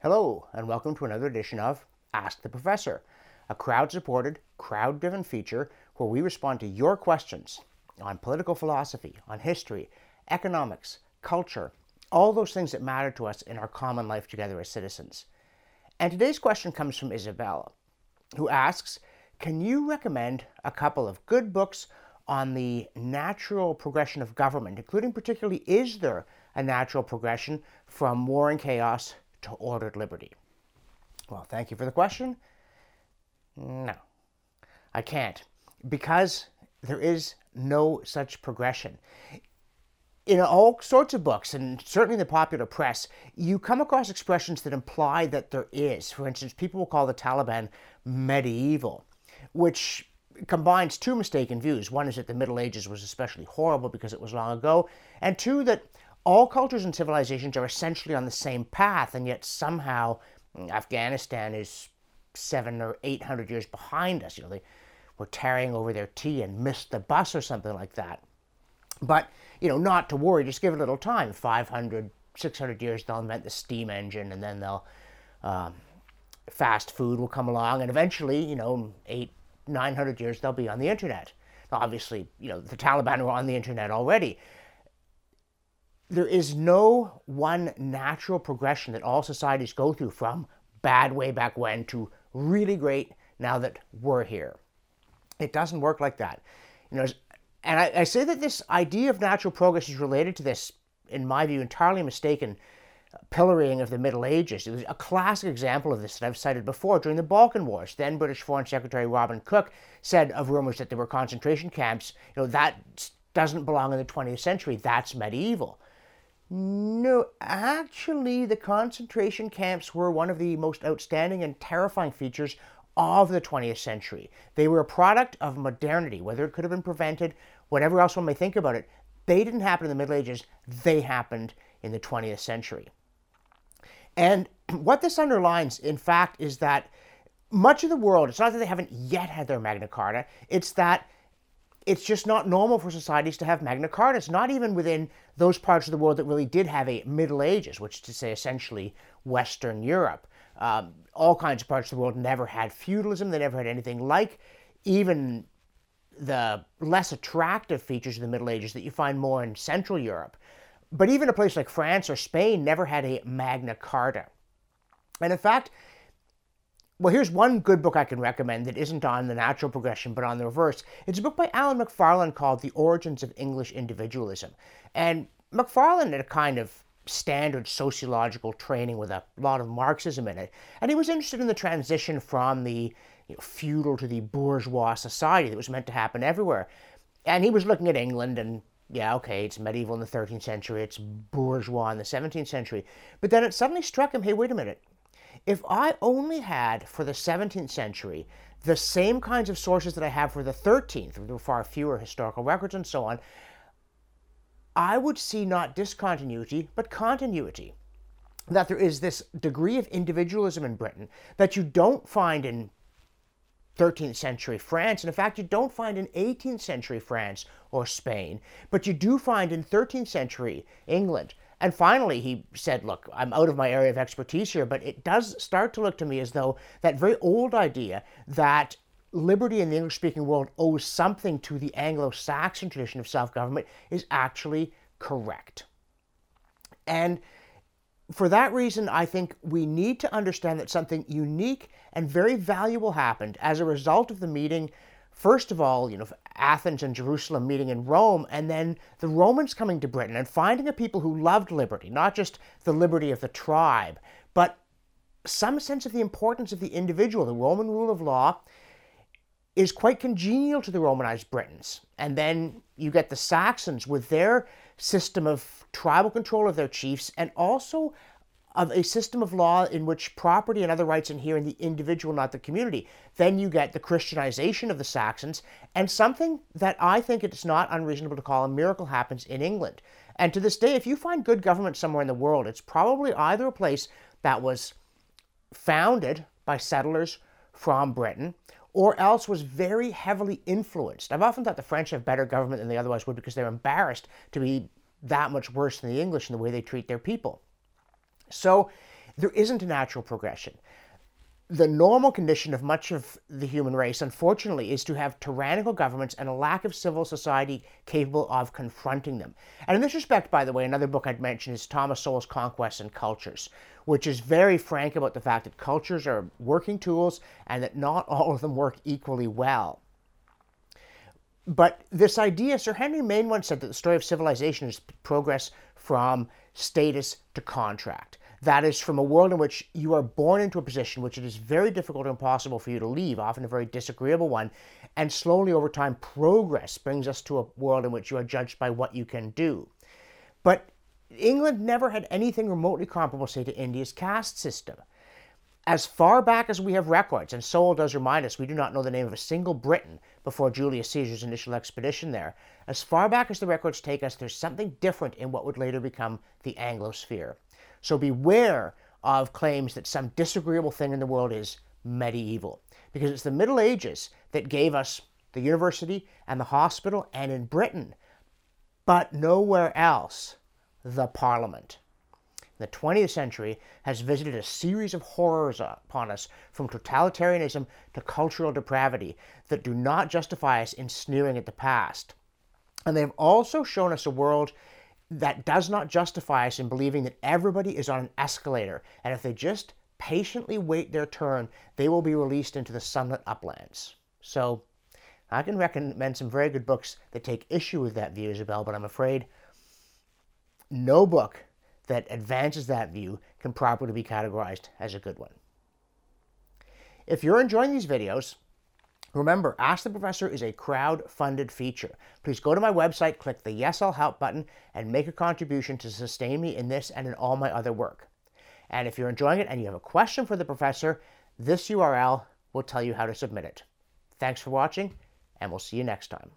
Hello, and welcome to another edition of Ask the Professor, a crowd supported, crowd driven feature where we respond to your questions on political philosophy, on history, economics, culture, all those things that matter to us in our common life together as citizens. And today's question comes from Isabella, who asks Can you recommend a couple of good books on the natural progression of government, including particularly, is there a natural progression from war and chaos to ordered liberty? Well, thank you for the question. No, I can't because there is no such progression. In all sorts of books, and certainly in the popular press, you come across expressions that imply that there is. For instance, people will call the Taliban medieval, which combines two mistaken views. One is that the Middle Ages was especially horrible because it was long ago, and two, that all cultures and civilizations are essentially on the same path, and yet somehow Afghanistan is seven or eight hundred years behind us. You know, they were tarrying over their tea and missed the bus or something like that. But, you know, not to worry, just give it a little time. 500, 600 years, they'll invent the steam engine, and then they'll, um, fast food will come along, and eventually, you know, eight, 900 years, they'll be on the internet. Now, obviously, you know, the Taliban were on the internet already there is no one natural progression that all societies go through from bad way back when to really great now that we're here. It doesn't work like that. You know, and I, I say that this idea of natural progress is related to this, in my view, entirely mistaken pillorying of the Middle Ages. It was a classic example of this that I've cited before during the Balkan Wars. Then British Foreign Secretary Robin Cook said of rumors that there were concentration camps, you know, that doesn't belong in the 20th century. That's medieval. No, actually, the concentration camps were one of the most outstanding and terrifying features of the 20th century. They were a product of modernity, whether it could have been prevented, whatever else one may think about it. They didn't happen in the Middle Ages, they happened in the 20th century. And what this underlines, in fact, is that much of the world, it's not that they haven't yet had their Magna Carta, it's that it's just not normal for societies to have Magna Cartas, not even within those parts of the world that really did have a Middle Ages, which is to say essentially Western Europe. Um, all kinds of parts of the world never had feudalism, they never had anything like even the less attractive features of the Middle Ages that you find more in Central Europe. But even a place like France or Spain never had a Magna Carta. And in fact, well, here's one good book I can recommend that isn't on the natural progression but on the reverse. It's a book by Alan Macfarlane called The Origins of English Individualism. And Macfarlane had a kind of standard sociological training with a lot of Marxism in it. And he was interested in the transition from the you know, feudal to the bourgeois society that was meant to happen everywhere. And he was looking at England and yeah, okay, it's medieval in the 13th century, it's bourgeois in the 17th century. But then it suddenly struck him hey, wait a minute if I only had for the 17th century the same kinds of sources that I have for the 13th, there were far fewer historical records and so on, I would see not discontinuity, but continuity. That there is this degree of individualism in Britain that you don't find in 13th century France, and in fact, you don't find in 18th century France or Spain, but you do find in 13th century England. And finally, he said, Look, I'm out of my area of expertise here, but it does start to look to me as though that very old idea that liberty in the English speaking world owes something to the Anglo Saxon tradition of self government is actually correct. And for that reason, I think we need to understand that something unique and very valuable happened as a result of the meeting first of all, you know, Athens and Jerusalem meeting in Rome, and then the Romans coming to Britain and finding a people who loved liberty, not just the liberty of the tribe, but some sense of the importance of the individual. The Roman rule of law is quite congenial to the Romanized Britons. And then you get the Saxons with their system of tribal control of their chiefs and also of a system of law in which property and other rights inhere in the individual, not the community. Then you get the Christianization of the Saxons, and something that I think it's not unreasonable to call a miracle happens in England. And to this day, if you find good government somewhere in the world, it's probably either a place that was founded by settlers from Britain or else was very heavily influenced. I've often thought the French have better government than they otherwise would because they're embarrassed to be that much worse than the English in the way they treat their people. So There isn't a natural progression the normal condition of much of the human race, unfortunately, is to have tyrannical governments and a lack of civil society capable of confronting them. And in this respect, by the way, another book I'd mention is Thomas Sowell's Conquests and Cultures, which is very frank about the fact that cultures are working tools and that not all of them work equally well. But this idea, Sir Henry Maine once said that the story of civilization is progress from status to contract. That is from a world in which you are born into a position which it is very difficult or impossible for you to leave, often a very disagreeable one, and slowly over time, progress brings us to a world in which you are judged by what you can do. But England never had anything remotely comparable, say, to India's caste system. As far back as we have records, and Sowell does remind us, we do not know the name of a single Briton before Julius Caesar's initial expedition there. As far back as the records take us, there's something different in what would later become the Anglosphere. So beware of claims that some disagreeable thing in the world is medieval, because it's the Middle Ages that gave us the university and the hospital, and in Britain, but nowhere else, the Parliament. The 20th century has visited a series of horrors upon us, from totalitarianism to cultural depravity, that do not justify us in sneering at the past. And they have also shown us a world that does not justify us in believing that everybody is on an escalator, and if they just patiently wait their turn, they will be released into the sunlit uplands. So, I can recommend some very good books that take issue with that view, Isabel, but I'm afraid no book that advances that view can properly be categorized as a good one. If you're enjoying these videos, Remember, Ask the Professor is a crowd-funded feature. Please go to my website, click the Yes, I'll Help button, and make a contribution to sustain me in this and in all my other work. And if you're enjoying it and you have a question for the professor, this URL will tell you how to submit it. Thanks for watching, and we'll see you next time.